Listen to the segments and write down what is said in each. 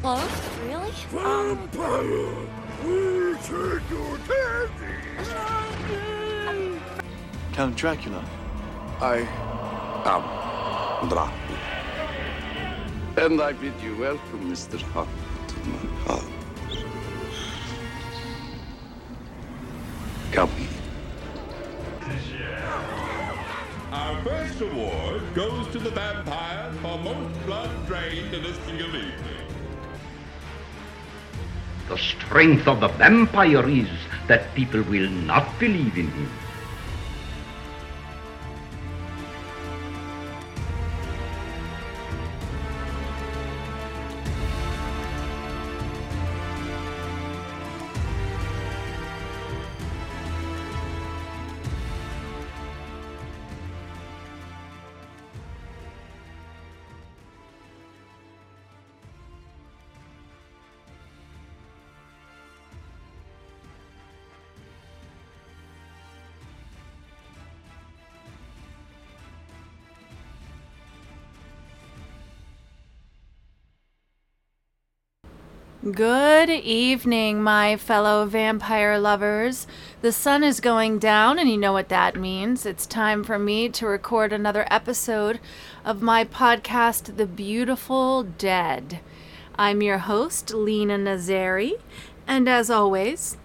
close? Really? Vampire, we take your candy. Count Dracula. I am Dracula. And I bid you welcome, Mr. Hunt, to my house. Come in. Our first award goes to the vampire for most blood drained in a single evening. The strength of the vampire is that people will not believe in him. Good evening, my fellow vampire lovers. The sun is going down, and you know what that means. It's time for me to record another episode of my podcast, The Beautiful Dead. I'm your host, Lena Nazari, and as always,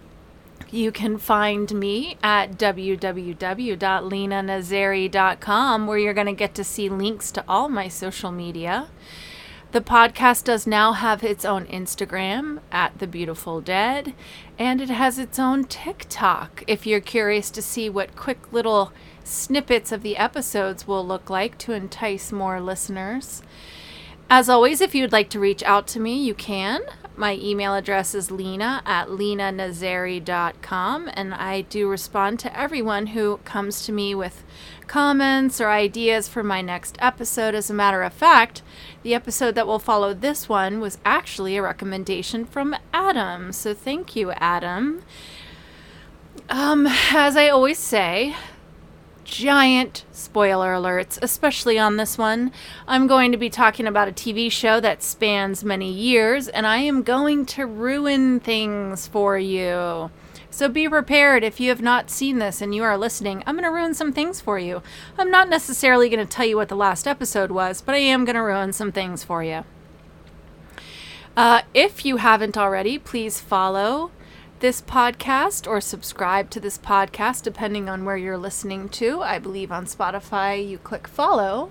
you can find me at www.lenanazari.com, where you're going to get to see links to all my social media. The podcast does now have its own Instagram at The Beautiful Dead, and it has its own TikTok if you're curious to see what quick little snippets of the episodes will look like to entice more listeners. As always, if you'd like to reach out to me, you can. My email address is lena at lenanazari.com, and I do respond to everyone who comes to me with comments or ideas for my next episode. As a matter of fact, the episode that will follow this one was actually a recommendation from Adam. So thank you, Adam. Um, as I always say, giant spoiler alerts, especially on this one. I'm going to be talking about a TV show that spans many years, and I am going to ruin things for you. So be prepared if you have not seen this and you are listening. I'm going to ruin some things for you. I'm not necessarily going to tell you what the last episode was, but I am going to ruin some things for you. Uh, if you haven't already, please follow this podcast or subscribe to this podcast, depending on where you're listening to. I believe on Spotify you click follow,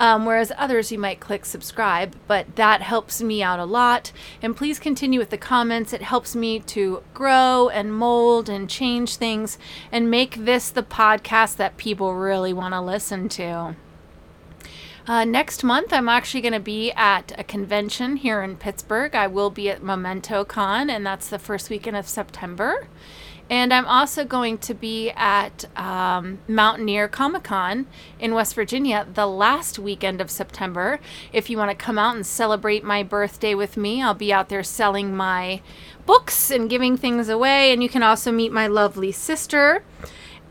um, whereas others you might click subscribe, but that helps me out a lot. And please continue with the comments. It helps me to grow and mold and change things and make this the podcast that people really want to listen to. Uh, next month, I'm actually going to be at a convention here in Pittsburgh. I will be at Memento Con, and that's the first weekend of September. And I'm also going to be at um, Mountaineer Comic Con in West Virginia the last weekend of September. If you want to come out and celebrate my birthday with me, I'll be out there selling my books and giving things away. And you can also meet my lovely sister.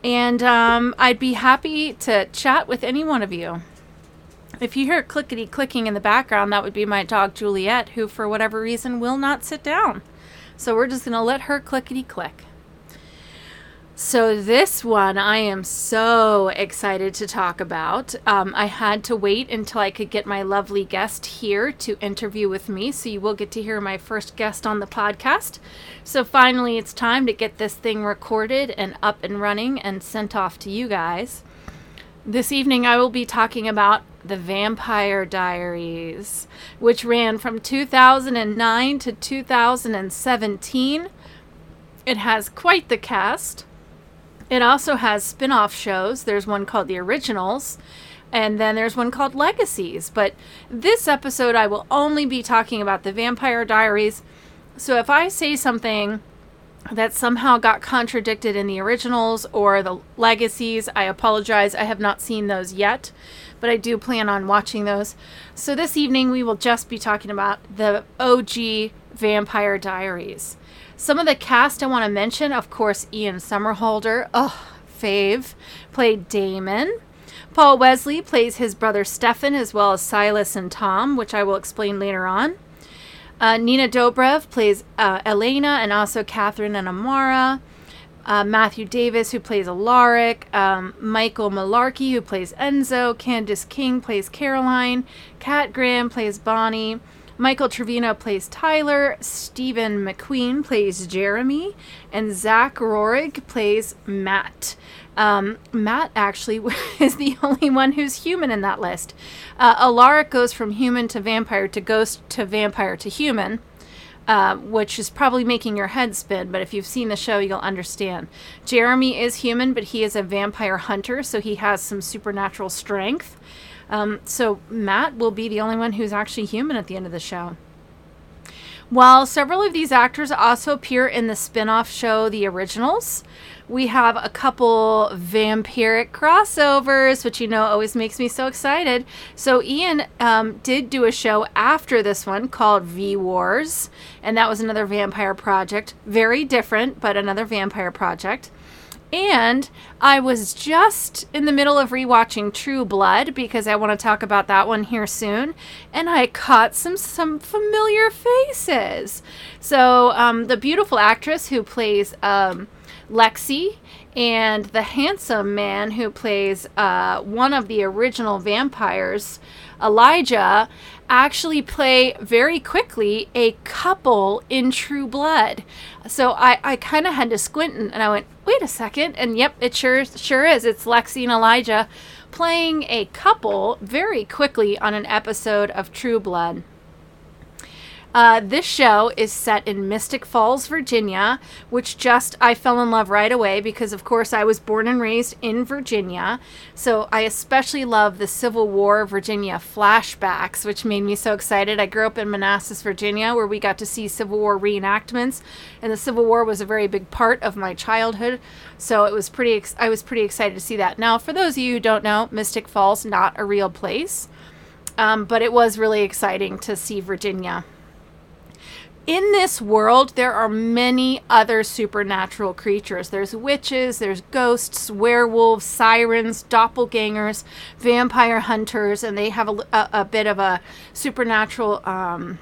And um, I'd be happy to chat with any one of you. If you hear clickety clicking in the background, that would be my dog Juliet, who for whatever reason will not sit down. So we're just going to let her clickety click. So, this one I am so excited to talk about. Um, I had to wait until I could get my lovely guest here to interview with me. So, you will get to hear my first guest on the podcast. So, finally, it's time to get this thing recorded and up and running and sent off to you guys. This evening, I will be talking about The Vampire Diaries, which ran from 2009 to 2017. It has quite the cast. It also has spin off shows. There's one called The Originals, and then there's one called Legacies. But this episode, I will only be talking about The Vampire Diaries. So if I say something that somehow got contradicted in the originals or the legacies. I apologize. I have not seen those yet, but I do plan on watching those. So this evening we will just be talking about the OG Vampire Diaries. Some of the cast I want to mention, of course, Ian Somerhalder, oh, fave, played Damon. Paul Wesley plays his brother Stefan as well as Silas and Tom, which I will explain later on. Uh, Nina Dobrev plays uh, Elena and also Katherine and Amara. Uh, Matthew Davis, who plays Alaric, um, Michael Malarkey, who plays Enzo, Candice King plays Caroline, Kat Graham plays Bonnie, Michael Trevino plays Tyler, Steven McQueen plays Jeremy, and Zach Roerig plays Matt. Um, Matt actually is the only one who's human in that list. Uh, Alaric goes from human to vampire to ghost to vampire to human. Uh, which is probably making your head spin, but if you've seen the show, you'll understand. Jeremy is human, but he is a vampire hunter, so he has some supernatural strength. Um, so Matt will be the only one who's actually human at the end of the show. While several of these actors also appear in the spin off show The Originals, we have a couple vampiric crossovers, which you know always makes me so excited. So, Ian um, did do a show after this one called V Wars, and that was another vampire project. Very different, but another vampire project. And I was just in the middle of rewatching True Blood because I want to talk about that one here soon, and I caught some some familiar faces. So um, the beautiful actress who plays um, Lexi and the handsome man who plays uh, one of the original vampires, Elijah, actually play very quickly a couple in True Blood. So I, I kind of had to squint and, and I went, wait a second. And yep, it sure, sure is. It's Lexi and Elijah playing a couple very quickly on an episode of True Blood. Uh, this show is set in Mystic Falls, Virginia, which just I fell in love right away because, of course, I was born and raised in Virginia. So I especially love the Civil War Virginia flashbacks, which made me so excited. I grew up in Manassas, Virginia, where we got to see Civil War reenactments, and the Civil War was a very big part of my childhood. So it was pretty. Ex- I was pretty excited to see that. Now, for those of you who don't know, Mystic Falls not a real place, um, but it was really exciting to see Virginia in this world, there are many other supernatural creatures. There's witches, there's ghosts, werewolves, sirens, doppelgangers, vampire hunters, and they have a, a, a bit of a supernatural, um,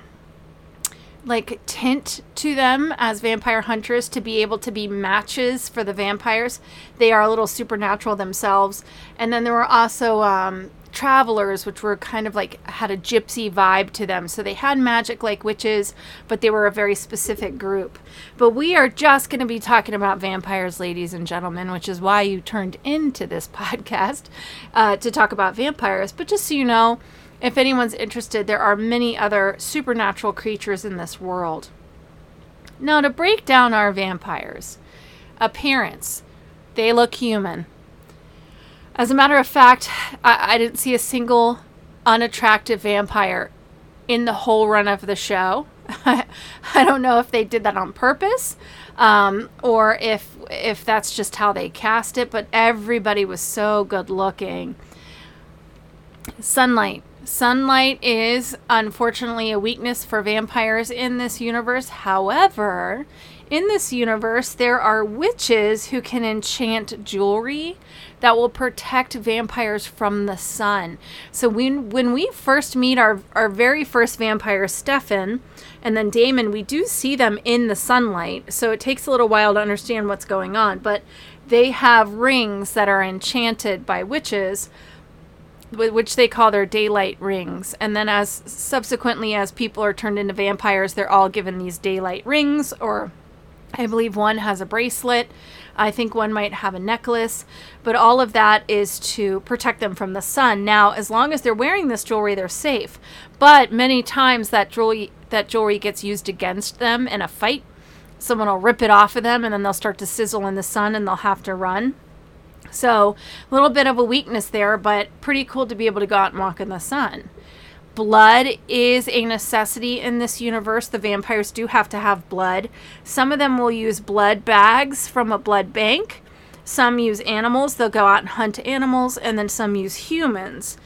like, tint to them as vampire hunters to be able to be matches for the vampires. They are a little supernatural themselves. And then there are also um, travelers, which were kind of like had a gypsy vibe to them. So they had magic like witches, but they were a very specific group. But we are just going to be talking about vampires, ladies and gentlemen, which is why you turned into this podcast uh, to talk about vampires. But just so you know, if anyone's interested, there are many other supernatural creatures in this world. Now, to break down our vampires, appearance, they look human. As a matter of fact, I, I didn't see a single unattractive vampire in the whole run of the show. I don't know if they did that on purpose um, or if if that's just how they cast it, but everybody was so good looking. Sunlight. Sunlight is unfortunately a weakness for vampires in this universe. However, in this universe, there are witches who can enchant jewelry that will protect vampires from the sun. So when when we first meet our our very first vampire, Stefan, and then Damon, we do see them in the sunlight. So it takes a little while to understand what's going on, but they have rings that are enchanted by witches which they call their daylight rings. And then as subsequently as people are turned into vampires, they're all given these daylight rings or I believe one has a bracelet. I think one might have a necklace, but all of that is to protect them from the sun. Now, as long as they're wearing this jewelry, they're safe. But many times that jewelry that jewelry gets used against them in a fight. Someone will rip it off of them and then they'll start to sizzle in the sun and they'll have to run. So, a little bit of a weakness there, but pretty cool to be able to go out and walk in the sun blood is a necessity in this universe. The vampires do have to have blood. Some of them will use blood bags from a blood bank. Some use animals. They'll go out and hunt animals, and then some use humans.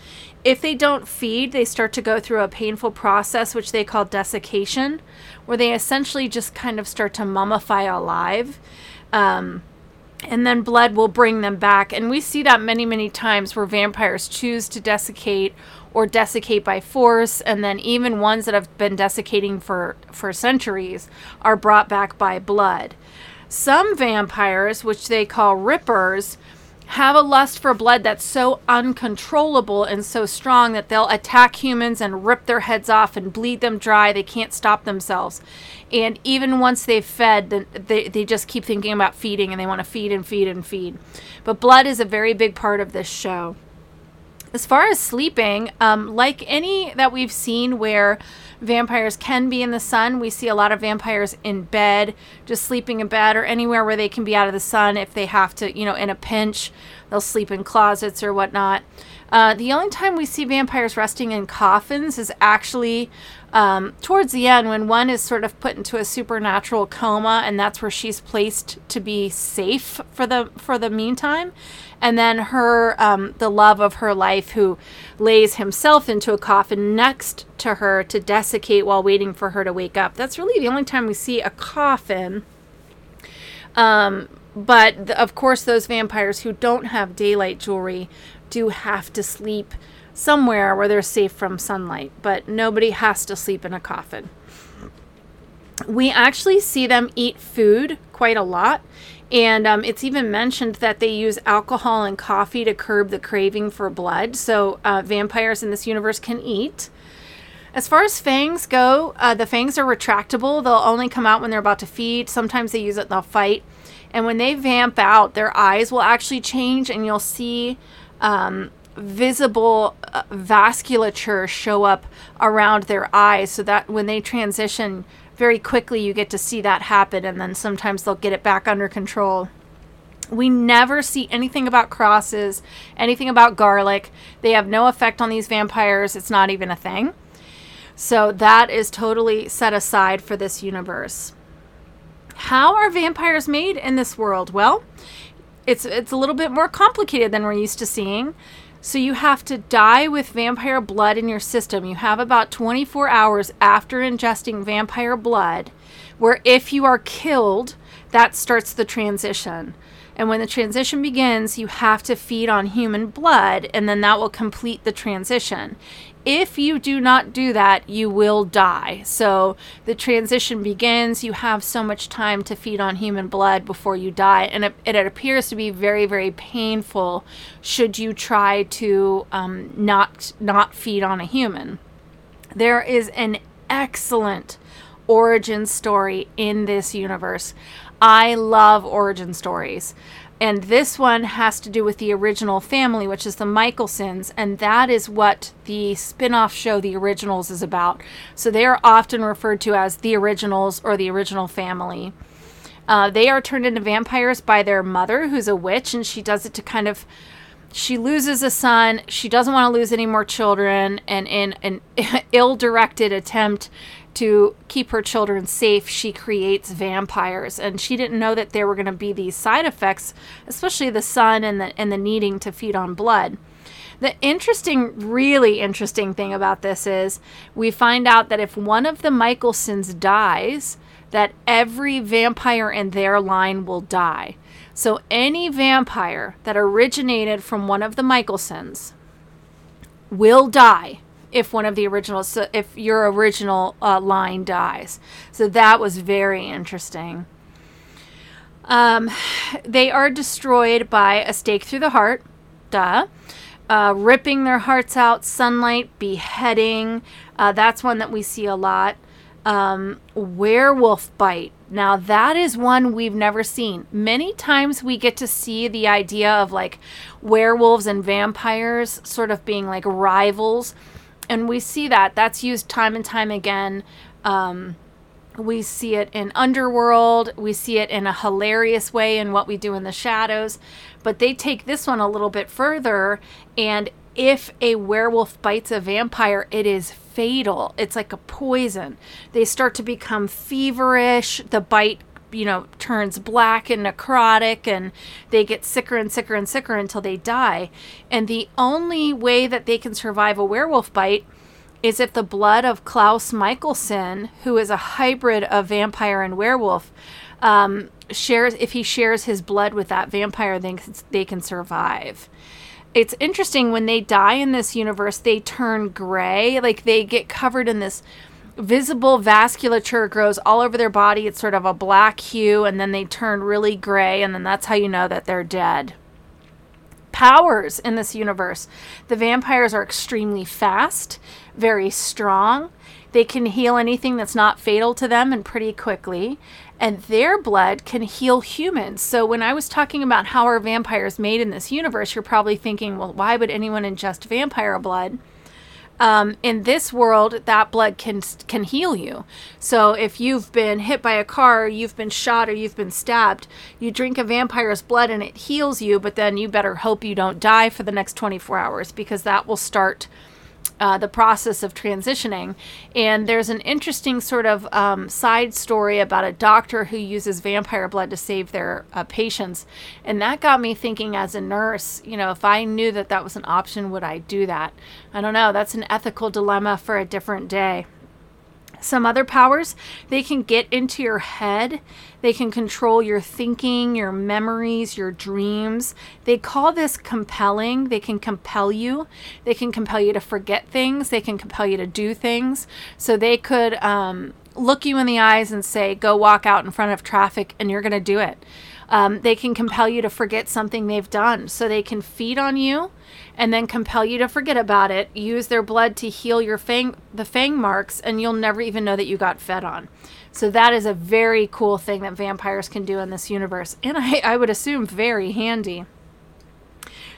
If they don't feed, they start to go through a painful process, which they call desiccation, where they essentially just kind of start to mummify alive. Um, and then blood will bring them back. And we see that many, many times where vampires choose to desiccate or desiccate by force, and then even ones that have been desiccating for, for centuries are brought back by blood. Some vampires, which they call rippers, have a lust for blood that's so uncontrollable and so strong that they'll attack humans and rip their heads off and bleed them dry. They can't stop themselves. And even once they've fed, they, they just keep thinking about feeding and they want to feed and feed and feed. But blood is a very big part of this show. As far as sleeping, um, like any that we've seen where vampires can be in the sun, we see a lot of vampires in bed, just sleeping in bed or anywhere where they can be out of the sun if they have to, you know, in a pinch. They'll sleep in closets or whatnot. Uh, the only time we see vampires resting in coffins is actually um, towards the end when one is sort of put into a supernatural coma, and that's where she's placed to be safe for the for the meantime. And then her, um, the love of her life, who lays himself into a coffin next to her to desiccate while waiting for her to wake up. That's really the only time we see a coffin. Um, but of course, those vampires who don't have daylight jewelry do have to sleep somewhere where they're safe from sunlight, but nobody has to sleep in a coffin. We actually see them eat food quite a lot, and um, it's even mentioned that they use alcohol and coffee to curb the craving for blood. So, uh, vampires in this universe can eat. As far as fangs go, uh, the fangs are retractable. They'll only come out when they're about to feed. Sometimes they use it, they'll fight. And when they vamp out, their eyes will actually change, and you'll see um, visible uh, vasculature show up around their eyes so that when they transition very quickly, you get to see that happen, and then sometimes they'll get it back under control. We never see anything about crosses, anything about garlic. They have no effect on these vampires, it's not even a thing. So that is totally set aside for this universe. How are vampires made in this world? Well, it's it's a little bit more complicated than we're used to seeing. So you have to die with vampire blood in your system. You have about 24 hours after ingesting vampire blood, where if you are killed, that starts the transition. And when the transition begins, you have to feed on human blood, and then that will complete the transition. If you do not do that, you will die. So the transition begins. You have so much time to feed on human blood before you die. And it, it appears to be very, very painful should you try to um, not, not feed on a human. There is an excellent origin story in this universe. I love origin stories. And this one has to do with the original family, which is the Mikaelsons. And that is what the spin off show, The Originals, is about. So they are often referred to as the Originals or the Original Family. Uh, they are turned into vampires by their mother, who's a witch, and she does it to kind of. She loses a son. She doesn't want to lose any more children. And in an ill directed attempt to keep her children safe, she creates vampires. And she didn't know that there were going to be these side effects, especially the sun and the and the needing to feed on blood. The interesting, really interesting thing about this is we find out that if one of the Mikaelsons dies, that every vampire in their line will die. So any vampire that originated from one of the Mikaelsons will die if one of the originals, so if your original uh, line dies. So that was very interesting. Um, they are destroyed by a stake through the heart, duh. Uh, ripping their hearts out, sunlight, beheading. Uh, that's one that we see a lot. Um, werewolf bite. Now, that is one we've never seen. Many times we get to see the idea of like werewolves and vampires sort of being like rivals and we see that that's used time and time again. Um, we see it in underworld we see it in a hilarious way in what we do in the shadows but they take this one a little bit further and if a werewolf bites a vampire it is fatal. It's like a poison. They start to become feverish the bite you know, turns black and necrotic and they get sicker and sicker and sicker until they die. And the only way that they can survive a werewolf bite is if the blood of Klaus Mikaelson, who is a hybrid of vampire and werewolf, um, shares if he shares his blood with that vampire, then they can survive. It's interesting when they die in this universe, they turn gray, like they get covered in this visible vasculature grows all over their body. It's sort of a black hue, and then they turn really gray, and then that's how you know that they're dead. Powers in this universe the vampires are extremely fast, very strong. They can heal anything that's not fatal to them and pretty quickly. And their blood can heal humans. So, when I was talking about how are vampires made in this universe, you're probably thinking, well, why would anyone ingest vampire blood? Um, in this world that blood can can heal you. So if you've been hit by a car you've been shot or you've been stabbed you drink a vampire's blood and it heals you but then you better hope you don't die for the next 24 hours because that will start uh, the process of transitioning. And there's an interesting sort of um, side story about a doctor who uses vampire blood to save their uh, patients. And that got me thinking as a nurse, you know, if I knew that that was an option, would I do that? I don't know. That's an ethical dilemma for a different day some other powers, they can get into your head. They can control your thinking, your memories, your dreams. They call this compelling. They can compel you. They can compel you to forget things. They can compel you to do things. So they could um, look you in the eyes and say, go walk out in front of traffic, and you're going to do it. Um, they can compel you to forget something they've done. So they can feed on you and then compel you to forget about it, use their blood to heal your fang the fang marks, and you'll never even know that you got fed on. So that is a very cool thing that vampires can do in this universe, and I, I would assume very handy.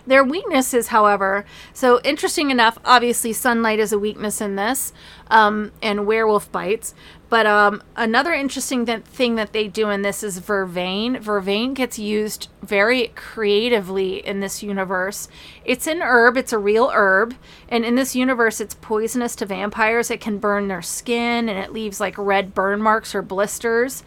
Their weaknesses, however, so interesting enough, obviously sunlight is a weakness in this, um, and werewolf bites. But um, another interesting th- thing that they do in this is vervain. Vervain gets used very creatively in this universe. It's an herb, it's a real herb. And in this universe, it's poisonous to vampires. It can burn their skin and it leaves like red burn marks or blisters.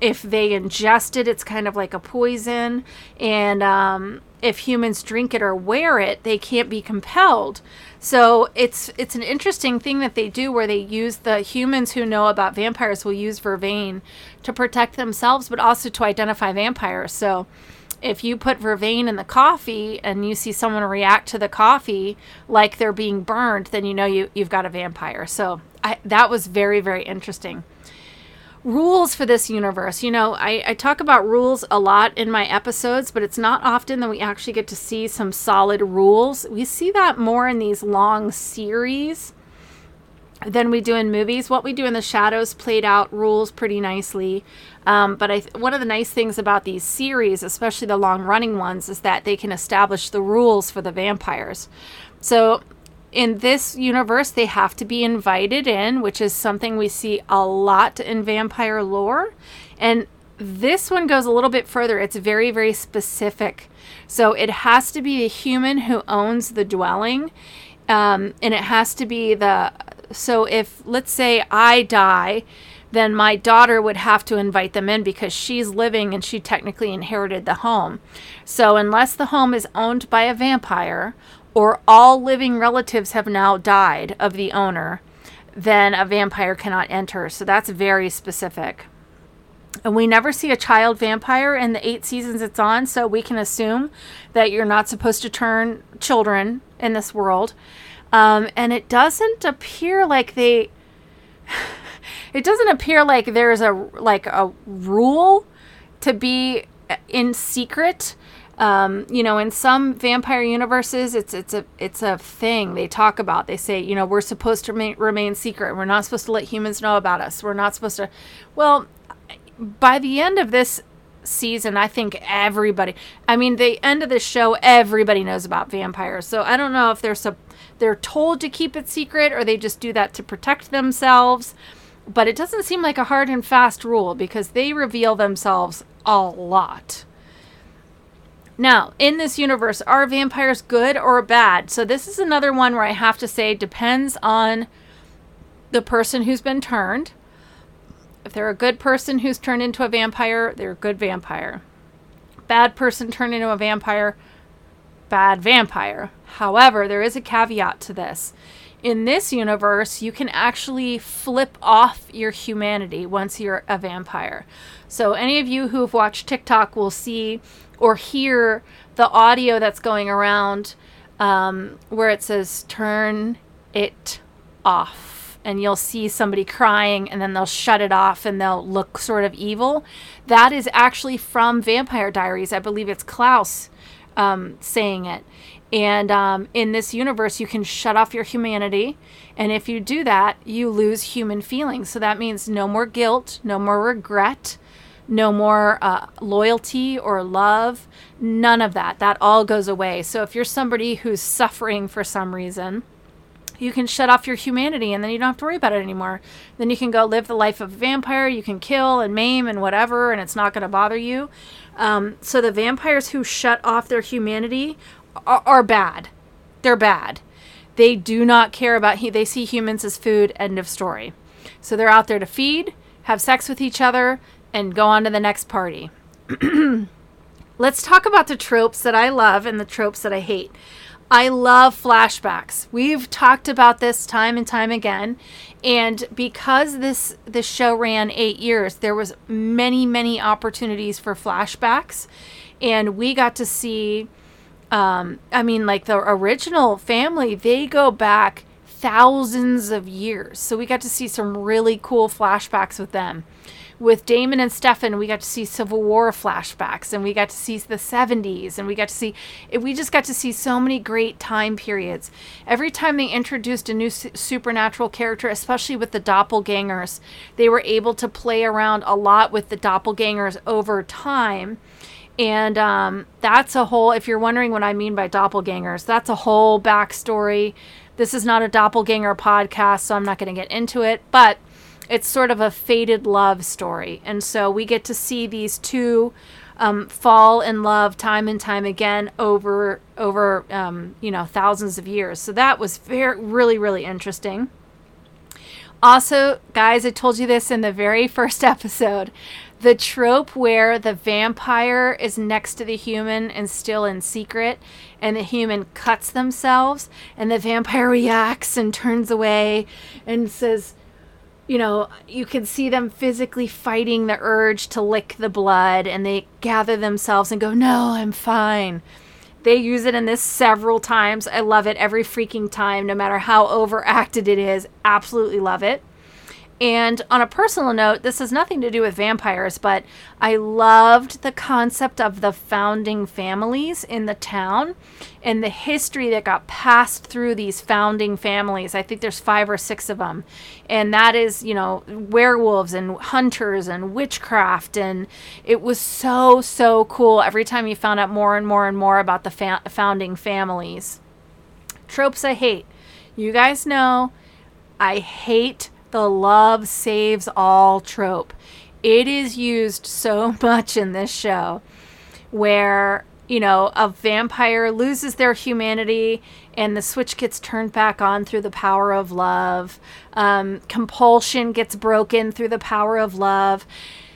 If they ingest it, it's kind of like a poison. And um, if humans drink it or wear it, they can't be compelled. So it's it's an interesting thing that they do where they use the humans who know about vampires will use vervain to protect themselves, but also to identify vampires. So if you put vervain in the coffee and you see someone react to the coffee like they're being burned, then you know you you've got a vampire. So I, that was very very interesting rules for this universe. You know, I, I talk about rules a lot in my episodes, but it's not often that we actually get to see some solid rules. We see that more in these long series than we do in movies. What we do in the shadows played out rules pretty nicely. Um, but I, one of the nice things about these series, especially the long running ones, is that they can establish the rules for the vampires. So in this universe, they have to be invited in, which is something we see a lot in vampire lore. And this one goes a little bit further. It's very, very specific. So it has to be a human who owns the dwelling. Um, and it has to be the. So if, let's say, I die, then my daughter would have to invite them in because she's living and she technically inherited the home. So unless the home is owned by a vampire or all living relatives have now died of the owner, then a vampire cannot enter. So that's very specific. And we never see a child vampire in the eight seasons it's on, so we can assume that you're not supposed to turn children in this world. Um, and it doesn't appear like they. it doesn't appear like there's a like a rule to be in secret um, you know, in some vampire universes, it's it's a it's a thing they talk about. They say, you know, we're supposed to remain, remain secret. We're not supposed to let humans know about us. We're not supposed to. Well, by the end of this season, I think everybody. I mean, the end of the show, everybody knows about vampires. So I don't know if they're sub, they're told to keep it secret or they just do that to protect themselves. But it doesn't seem like a hard and fast rule because they reveal themselves a lot. Now, in this universe, are vampires good or bad? So, this is another one where I have to say depends on the person who's been turned. If they're a good person who's turned into a vampire, they're a good vampire. Bad person turned into a vampire, bad vampire. However, there is a caveat to this. In this universe, you can actually flip off your humanity once you're a vampire. So, any of you who have watched TikTok will see or hear the audio that's going around um, where it says, turn it off and you'll see somebody crying and then they'll shut it off and they'll look sort of evil. That is actually from Vampire Diaries. I believe it's Klaus um, saying it. And um, in this universe, you can shut off your humanity. And if you do that, you lose human feelings. So that means no more guilt, no more regret, no more uh, loyalty or love. None of that. That all goes away. So if you're somebody who's suffering for some reason, you can shut off your humanity and then you don't have to worry about it anymore. Then you can go live the life of a vampire. You can kill and maim and whatever, and it's not going to bother you. Um, so the vampires who shut off their humanity are, are bad. They're bad. They do not care about, he- they see humans as food, end of story. So they're out there to feed, have sex with each other, and go on to the next party. Let's talk about the tropes that I love and the tropes that I hate. I love flashbacks. We've talked about this time and time again, and because this this show ran 8 years, there was many many opportunities for flashbacks, and we got to see um I mean like the original family, they go back thousands of years. So we got to see some really cool flashbacks with them with Damon and Stefan, we got to see Civil War flashbacks and we got to see the 70s and we got to see, we just got to see so many great time periods. Every time they introduced a new su- supernatural character, especially with the doppelgangers, they were able to play around a lot with the doppelgangers over time. And um, that's a whole, if you're wondering what I mean by doppelgangers, that's a whole backstory. This is not a doppelganger podcast, so I'm not going to get into it. But it's sort of a fated love story. And so we get to see these two um, fall in love time and time again over over um, you know thousands of years. So that was very really really interesting. Also, guys, I told you this in the very first episode. The trope where the vampire is next to the human and still in secret, and the human cuts themselves, and the vampire reacts and turns away and says, you know, you can see them physically fighting the urge to lick the blood and they gather themselves and go, No, I'm fine. They use it in this several times. I love it every freaking time, no matter how overacted it is. Absolutely love it. And on a personal note, this has nothing to do with vampires, but I loved the concept of the founding families in the town and the history that got passed through these founding families. I think there's five or six of them. And that is, you know, werewolves and hunters and witchcraft. And it was so, so cool every time you found out more and more and more about the fa- founding families. Tropes I hate. You guys know I hate the love saves all trope. It is used so much in this show where, you know, a vampire loses their humanity and the switch gets turned back on through the power of love. Um, compulsion gets broken through the power of love.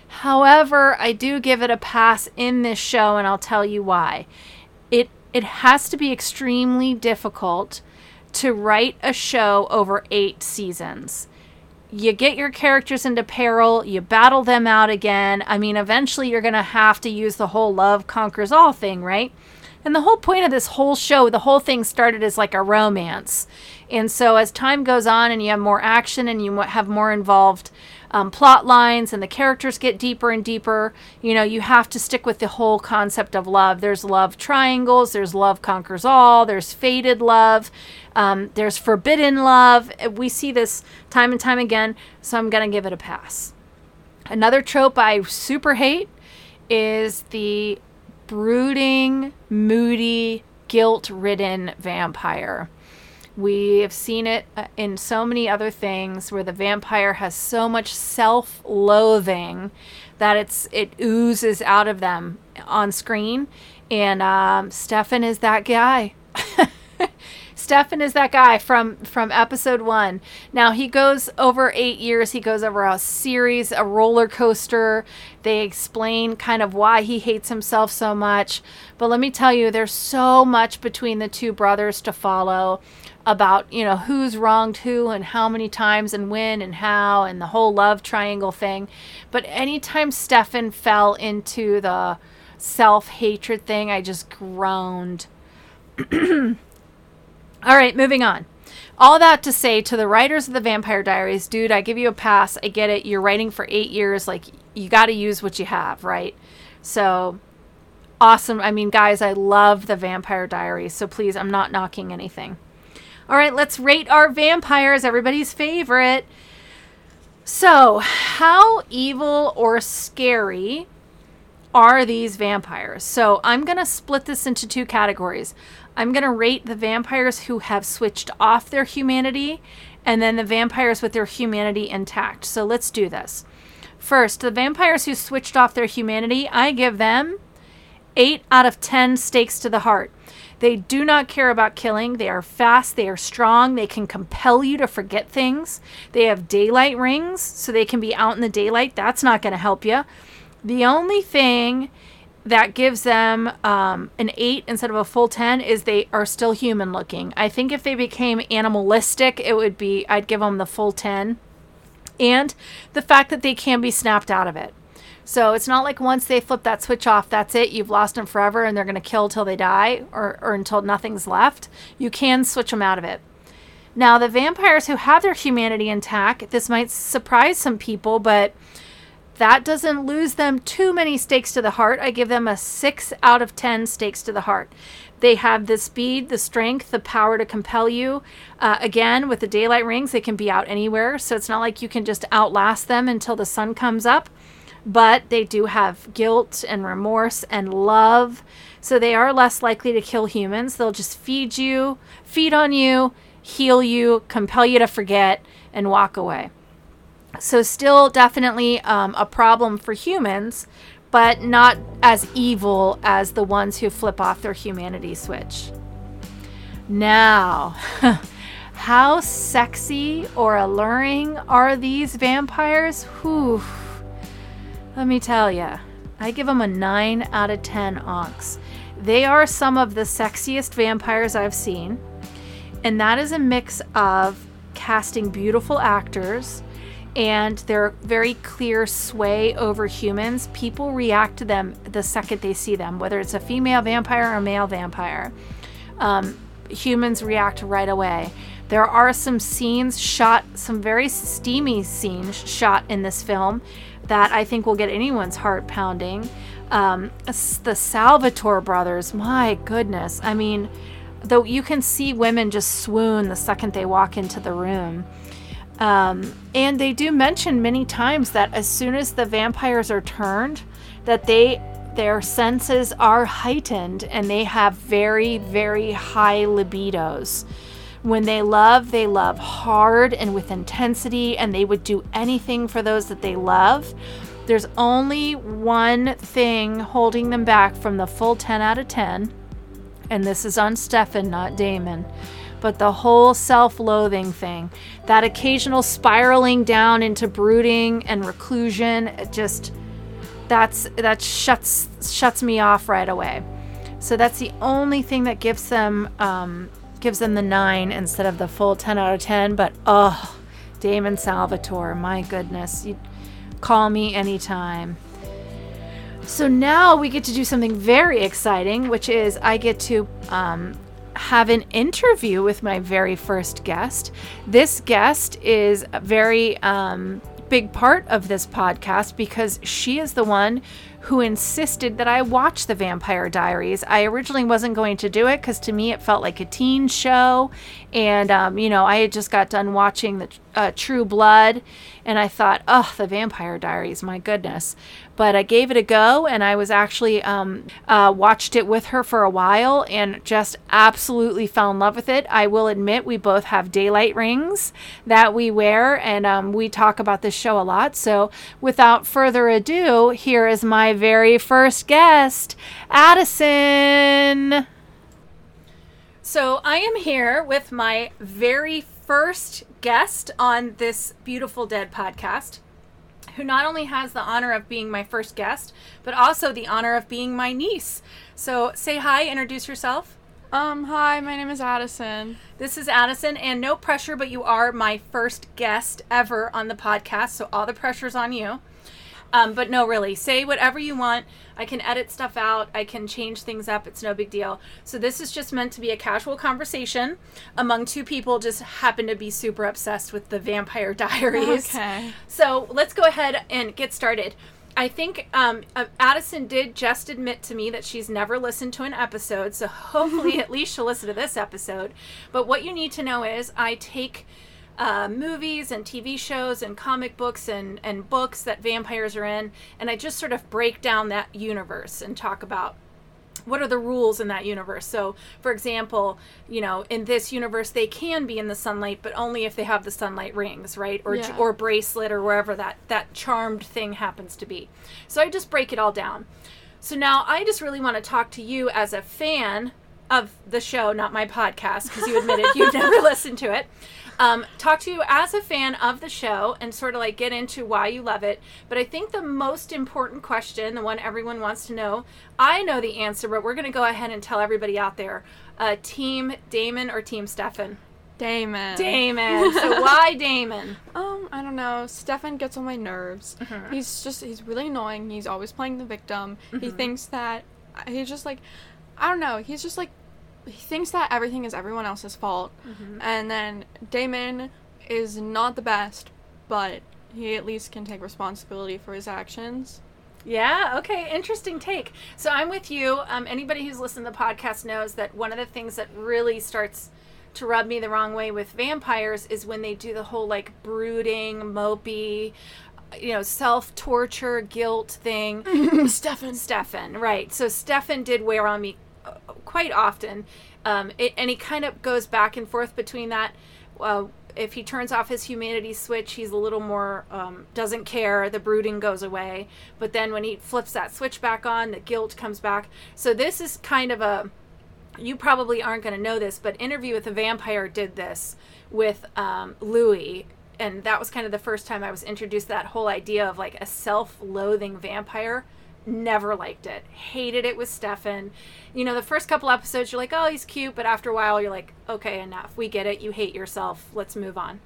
However, I do give it a pass in this show, and I'll tell you why. It it has to be extremely difficult to write a show over eight seasons you get your characters into peril, you battle them out again. I mean, eventually you're going to have to use the whole love conquers all thing, right? And the whole point of this whole show, the whole thing started as like a romance. And so as time goes on and you have more action and you have more involved um, plot lines and the characters get deeper and deeper, you know, you have to stick with the whole concept of love. There's love triangles, there's love conquers all, there's fated love, um, there's forbidden love. We see this time and time again, so I'm going to give it a pass. Another trope I super hate is the brooding, moody, guilt ridden vampire. We have seen it uh, in so many other things where the vampire has so much self-loathing that it's it oozes out of them on screen, and um, Stefan is that guy. Stefan is that guy from from episode one. Now he goes over eight years. He goes over a series, a roller coaster. They explain kind of why he hates himself so much. But let me tell you, there's so much between the two brothers to follow about you know who's wronged who and how many times and when and how and the whole love triangle thing. But anytime Stefan fell into the self hatred thing, I just groaned. All right, moving on. All that to say to the writers of the Vampire Diaries, dude, I give you a pass. I get it. You're writing for eight years. Like, you got to use what you have, right? So, awesome. I mean, guys, I love the Vampire Diaries. So, please, I'm not knocking anything. All right, let's rate our vampires, everybody's favorite. So, how evil or scary are these vampires? So, I'm going to split this into two categories. I'm going to rate the vampires who have switched off their humanity and then the vampires with their humanity intact. So, let's do this. First, the vampires who switched off their humanity, I give them 8 out of 10 stakes to the heart. They do not care about killing. They are fast, they are strong, they can compel you to forget things. They have daylight rings, so they can be out in the daylight. That's not going to help you. The only thing that gives them um, an 8 instead of a full 10 is they are still human looking. I think if they became animalistic, it would be, I'd give them the full 10. And the fact that they can be snapped out of it. So it's not like once they flip that switch off, that's it. You've lost them forever and they're going to kill till they die or, or until nothing's left. You can switch them out of it. Now, the vampires who have their humanity intact, this might surprise some people, but that doesn't lose them too many stakes to the heart. I give them a 6 out of 10 stakes to the heart. They have the speed, the strength, the power to compel you. Uh, again, with the daylight rings, they can be out anywhere. So it's not like you can just outlast them until the sun comes up but they do have guilt and remorse and love. So they are less likely to kill humans. They'll just feed you, feed on you, heal you, compel you to forget, and walk away. So, still definitely um, a problem for humans, but not as evil as the ones who flip off their humanity switch. Now, how sexy or alluring are these vampires? Whew. Let me tell you, I give them a 9 out of 10 onks. They are some of the sexiest vampires I've seen, and that is a mix of casting beautiful actors and their very clear sway over humans. People react to them the second they see them, whether it's a female vampire or a male vampire. Um, humans react right away. There are some scenes shot, some very steamy scenes shot in this film that I think will get anyone's heart pounding. Um, the Salvatore brothers, my goodness. I mean, though you can see women just swoon the second they walk into the room. Um, and they do mention many times that as soon as the vampires are turned, that they their senses are heightened and they have very very high libidos. When they love, they love hard and with intensity, and they would do anything for those that they love. There's only one thing holding them back from the full 10 out of 10, and this is on Stefan, not Damon. But the whole self loathing thing, that occasional spiraling down into brooding and reclusion, it just that's that shuts shuts me off right away. So that's the only thing that gives them um, gives them the 9 instead of the full 10 out of 10. But oh, Damon Salvatore, my goodness. You call me anytime. So now we get to do something very exciting, which is I get to um, have an interview with my very first guest. This guest is a very um, big part of this podcast because she is the one who insisted that I watch The Vampire Diaries. I originally wasn't going to do it because to me it felt like a teen show. And, um, you know, I had just got done watching the uh, True Blood and I thought, oh, The Vampire Diaries, my goodness. But I gave it a go and I was actually um, uh, watched it with her for a while and just absolutely fell in love with it. I will admit we both have daylight rings that we wear and um, we talk about this show a lot. So without further ado, here is my very first guest, Addison. So I am here with my very first guest on this Beautiful Dead podcast, who not only has the honor of being my first guest, but also the honor of being my niece. So say hi, introduce yourself. Um, hi, my name is Addison. This is Addison, and no pressure, but you are my first guest ever on the podcast, so all the pressure's on you. Um, but no, really, say whatever you want. I can edit stuff out. I can change things up. It's no big deal. So this is just meant to be a casual conversation among two people just happen to be super obsessed with the Vampire Diaries. Okay. So let's go ahead and get started. I think um, uh, Addison did just admit to me that she's never listened to an episode, so hopefully at least she'll listen to this episode. But what you need to know is I take uh, movies and TV shows and comic books and, and books that vampires are in, and I just sort of break down that universe and talk about what are the rules in that universe. So, for example, you know, in this universe, they can be in the sunlight, but only if they have the sunlight rings, right, or Yeah. or bracelet or wherever that that charmed thing happens to be. So I just break it all down. So now I just really want to talk to you as a fan of the show, not my podcast, because you admitted you've never listened to it. Um, talk to you as a fan of the show and sort of like get into why you love it. But I think the most important question, the one everyone wants to know, I know the answer, but we're going to go ahead and tell everybody out there uh, Team Damon or Team Stefan? Damon. Damon. so why Damon? Um, I don't know. Stefan gets on my nerves. He's just he's really annoying. He's always playing the victim. He thinks that he's just like I don't know. He's just like he thinks that everything is everyone else's fault. And then Damon is not the best, but he at least can take responsibility for his actions. Yeah, okay, interesting take. So I'm with you. Um, anybody who's listened to the podcast knows that one of the things that really starts to rub me the wrong way with vampires is when they do the whole like brooding, mopey, you know, self torture, guilt thing. Stefan. Stefan, right. So Stefan did wear on me quite often. Um, it, and he kind of goes back and forth between that. Uh, if he turns off his humanity switch, he's a little more, um, doesn't care. The brooding goes away. But then when he flips that switch back on, the guilt comes back. So this is kind of a, you probably aren't going to know this, but Interview with a Vampire did this with um, Louis. And that was kind of the first time I was introduced to that whole idea of like a self loathing vampire. Never liked it. Hated it with Stefan. You know, the first couple episodes, you're like, oh, he's cute. But after a while, you're like, okay, enough. We get it. You hate yourself. Let's move on.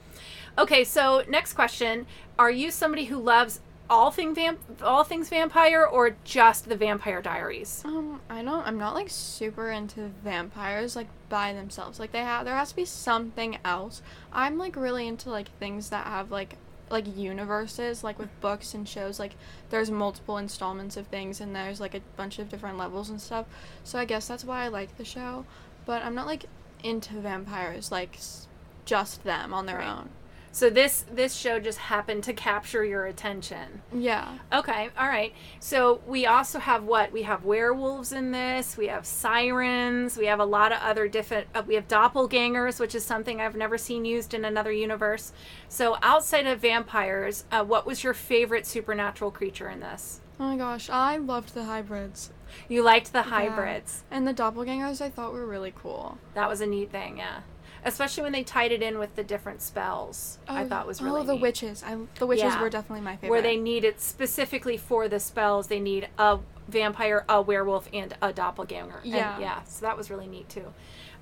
Okay, so next question. Are you somebody who loves all thing vamp- all things vampire or just the Vampire Diaries? Um, I don't. I'm not like super into vampires like by themselves. Like they have, there has to be something else. I'm like really into like things that have like like universes, like with books and shows. Like there's multiple installments of things, and there's like a bunch of different levels and stuff. So I guess that's why I like the show. But I'm not like into vampires like s- just them on their Right. own. So this this show just happened to capture your attention. Yeah. Okay, all right. So we also have what? We have werewolves in this. We have sirens. We have a lot of other different. Uh, we have doppelgangers, which is something I've never seen used in another universe. So outside of vampires, uh, what was your favorite supernatural creature in this? Oh my gosh, I loved the hybrids. You liked the Yeah. hybrids. And the doppelgangers I thought were really cool. That was a neat thing, yeah. Especially when they tied it in with the different spells. I thought was really Oh, the neat. witches. I the witches Yeah. were definitely my favorite. where they need it specifically for the spells. They need a vampire, a werewolf, and a doppelganger. And, Yeah. yeah. So that was really neat too.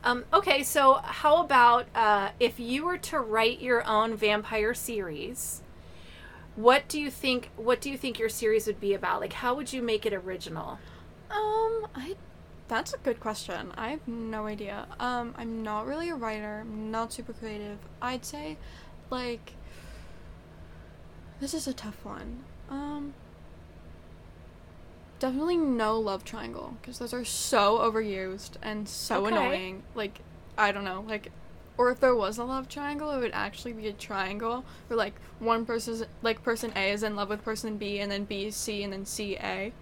Um, okay, so how about uh, if you were to write your own vampire series? What do you think? What do you think your series would be about? Like, how would you make it original? Um, I. That's a good question. I have no idea. Um, I'm not really a writer. I'm not super creative. I'd say, like. This is a tough one. Um. Definitely no love triangle because those are so overused and so Okay. annoying. Like, I don't know. Like, or if there was a love triangle, it would actually be a triangle where like one person's like person A is in love with person B, and then B is C, and then C A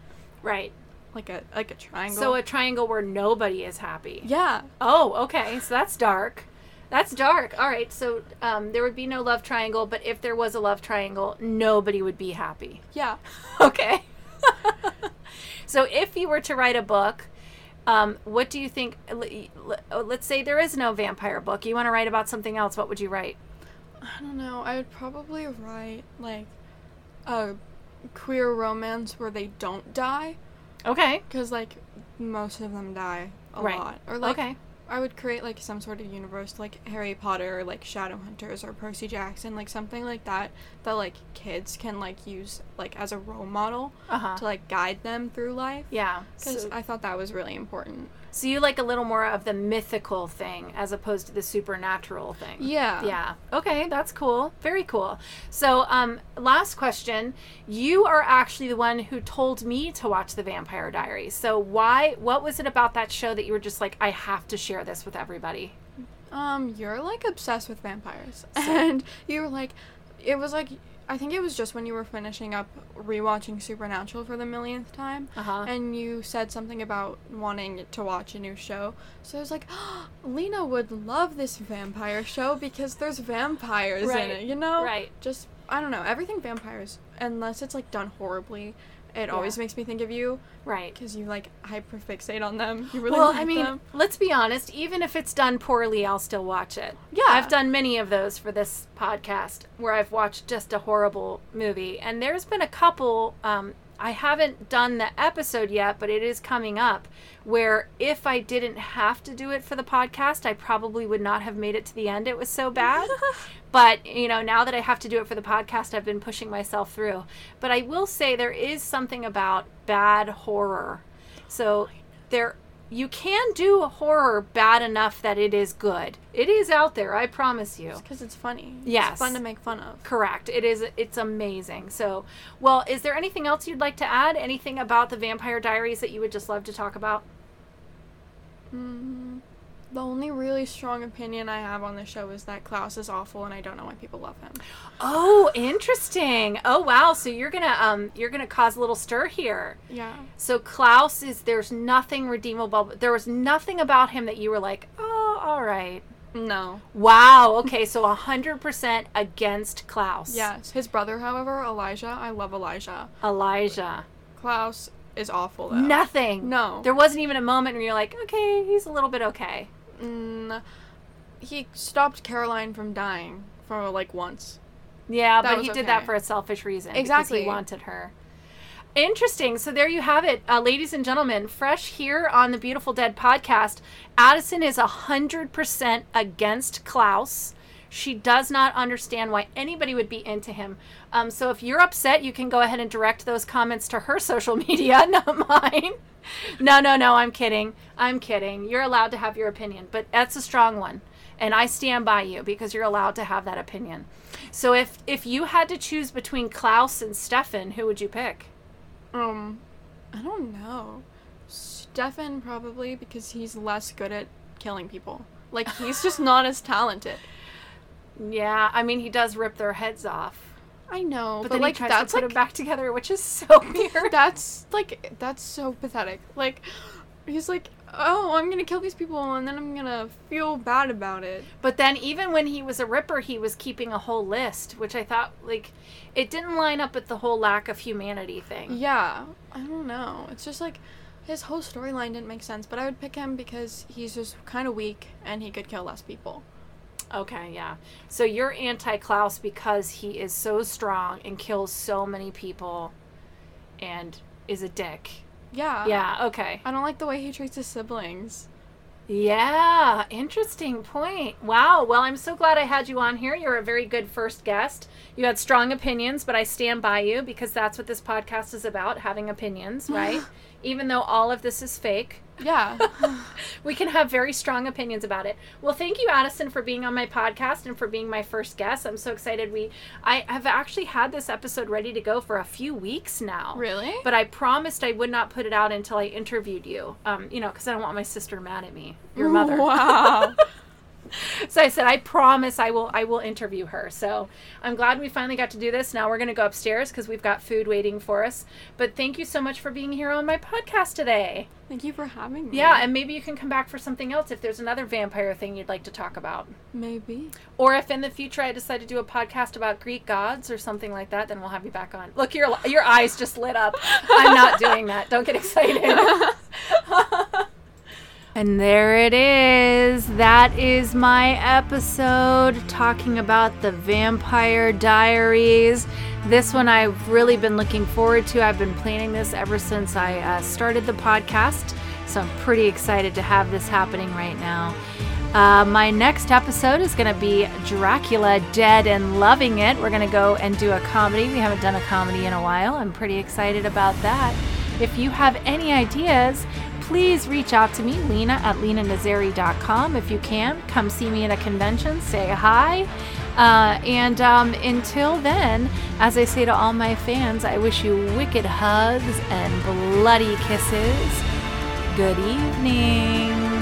Right. Like a like a triangle. So a triangle where nobody is happy. yeah, Oh, okay. So that's dark. That's dark. All right. So um, there would be no love triangle, but if there was a love triangle, nobody would be happy. yeah. Okay. so if you were to write a book, Um, what do you think? l- l- Let's say there is no vampire book. You want to write about something else. What would you write? I don't know. I would probably write like a queer romance where they don't die, Okay. because like most of them die a Right. lot. Or like okay. I would create like some sort of universe like Harry Potter or like Shadowhunters or Percy Jackson, like something like that that like kids can like use like as a role model Uh huh. to like guide them through life. Yeah. Because So, I thought that was really important. So you like a little more of the mythical thing as opposed to the supernatural thing. Yeah. Yeah. Okay, that's cool. Very cool. So, um, last question. You are actually the one who told me to watch The Vampire Diaries. So, why? What was it about that show that you were just like, I have to share this with everybody? Um, you're like obsessed with vampires, and you were like, it was like, I think it was just when you were finishing up rewatching Supernatural for the millionth time, Uh-huh. and you said something about wanting to watch a new show. So I was like, Lena would love this vampire show because there's vampires Right. in it, you know? Right. Just I don't know, everything vampires, unless it's like done horribly. It always makes me think of you Right. because you like hyperfixate on them. You really Well, like I mean, them. let's be honest. Even if it's done poorly, I'll still watch it. Yeah. I've done many of those for this podcast where I've watched just a horrible movie, and there's been a couple. Um, I haven't done the episode yet, but it is coming up. Where if I didn't have to do it for the podcast, I probably would not have made it to the end. It was so bad. but you know, now that I have to do it for the podcast, I've been pushing myself through. But I will say there is something about bad horror. So there you can do a horror bad enough that it is good. It is out there, I promise you. Because it's funny. Yes. It's fun to make fun of. Correct. It is it's amazing. So, well, is there anything else you'd like to add? Anything about the Vampire Diaries that you would just love to talk about? Mm, the only really strong opinion I have on the show is that Klaus is awful and I don't know why people love him. Oh, interesting. Oh, wow. So you're going to um you're going to cause a little stir here. Yeah. So Klaus is there's nothing redeemable. There was nothing about him that you were like, "Oh, all right." No. Wow. Okay, so 100% against Klaus. Yes. His brother, however, Elijah, I love Elijah. Elijah. Klaus is awful though. Nothing. No. There wasn't even a moment where you're like, okay, he's a little bit okay. Mm, he stopped Caroline from dying for like once. Yeah, That but he did that for a selfish reason. Because Exactly. he wanted her. Interesting. So there you have it, uh, ladies and gentlemen. Fresh here on the Beautiful Dead podcast. Addison is 100% against Klaus. She does not understand why anybody would be into him. Um, so if you're upset, you can go ahead and direct those comments to her social media, not mine. No, no, no, I'm kidding. I'm kidding. You're allowed to have your opinion, but that's a strong one. And I stand by you because you're allowed to have that opinion. So if if you had to choose between Klaus and Stefan, who would you pick? Um, I don't know. Stefan probably because he's less good at killing people. Like he's just not as talented. Yeah, I mean he does rip their heads off, I know, but, but, then like he tries that's to put like them back together, which is so weird. that's like that's so pathetic. Like he's like, "Oh, I'm going to kill these people and then I'm going to feel bad about it." But then even when he was a ripper, he was keeping a whole list, which I thought like it didn't line up with the whole lack of humanity thing. Yeah, I don't know. It's just like his whole storyline didn't make sense, but I would pick him because he's just kind of weak and he could kill less people. Okay, yeah. So you're anti Klaus because he is so strong and kills so many people and is a dick. Yeah. Yeah, okay. I don't like the way he treats his siblings. Yeah, interesting point. Wow. Well, I'm so glad I had you on here. You're a very good first guest. You had strong opinions, but I stand by you because that's what this podcast is about having opinions, right? Even though all of this is fake, Yeah. we can have very strong opinions about it. Well, thank you, Addison, for being on my podcast and for being my first guest. I'm so excited. We, I have actually had this episode ready to go for a few weeks now. Really? But I promised I would not put it out until I interviewed you. Um, you know, because I don't want my sister mad at me, your mother. Wow. So I said, I promise I will I will interview her. So I'm glad we finally got to do this. Now we're gonna go upstairs because we've got food waiting for us. But thank you so much for being here on my podcast today. Thank you for having me. Yeah, and maybe you can come back for something else if there's another vampire thing you'd like to talk about. maybe. Or if in the future I decide to do a podcast about Greek gods or something like that, then we'll have you back on. Look, your your eyes just lit up. I'm not doing that. Don't get excited. And there it is. That is my episode talking about the Vampire Diaries. This one I've really been looking forward to. I've been planning this ever since I uh, started the podcast. So I'm pretty excited to have this happening right now. Uh, my next episode is going to be Dracula Dead and Loving It. We're going to go and do a comedy. We haven't done a comedy in a while. I'm pretty excited about that. If you have any ideas, please reach out to me, Lena at lenanazari.com. If you can, come see me at a convention, say hi. Uh, and um, until then, as I say to all my fans, I wish you wicked hugs and bloody kisses. Good evening.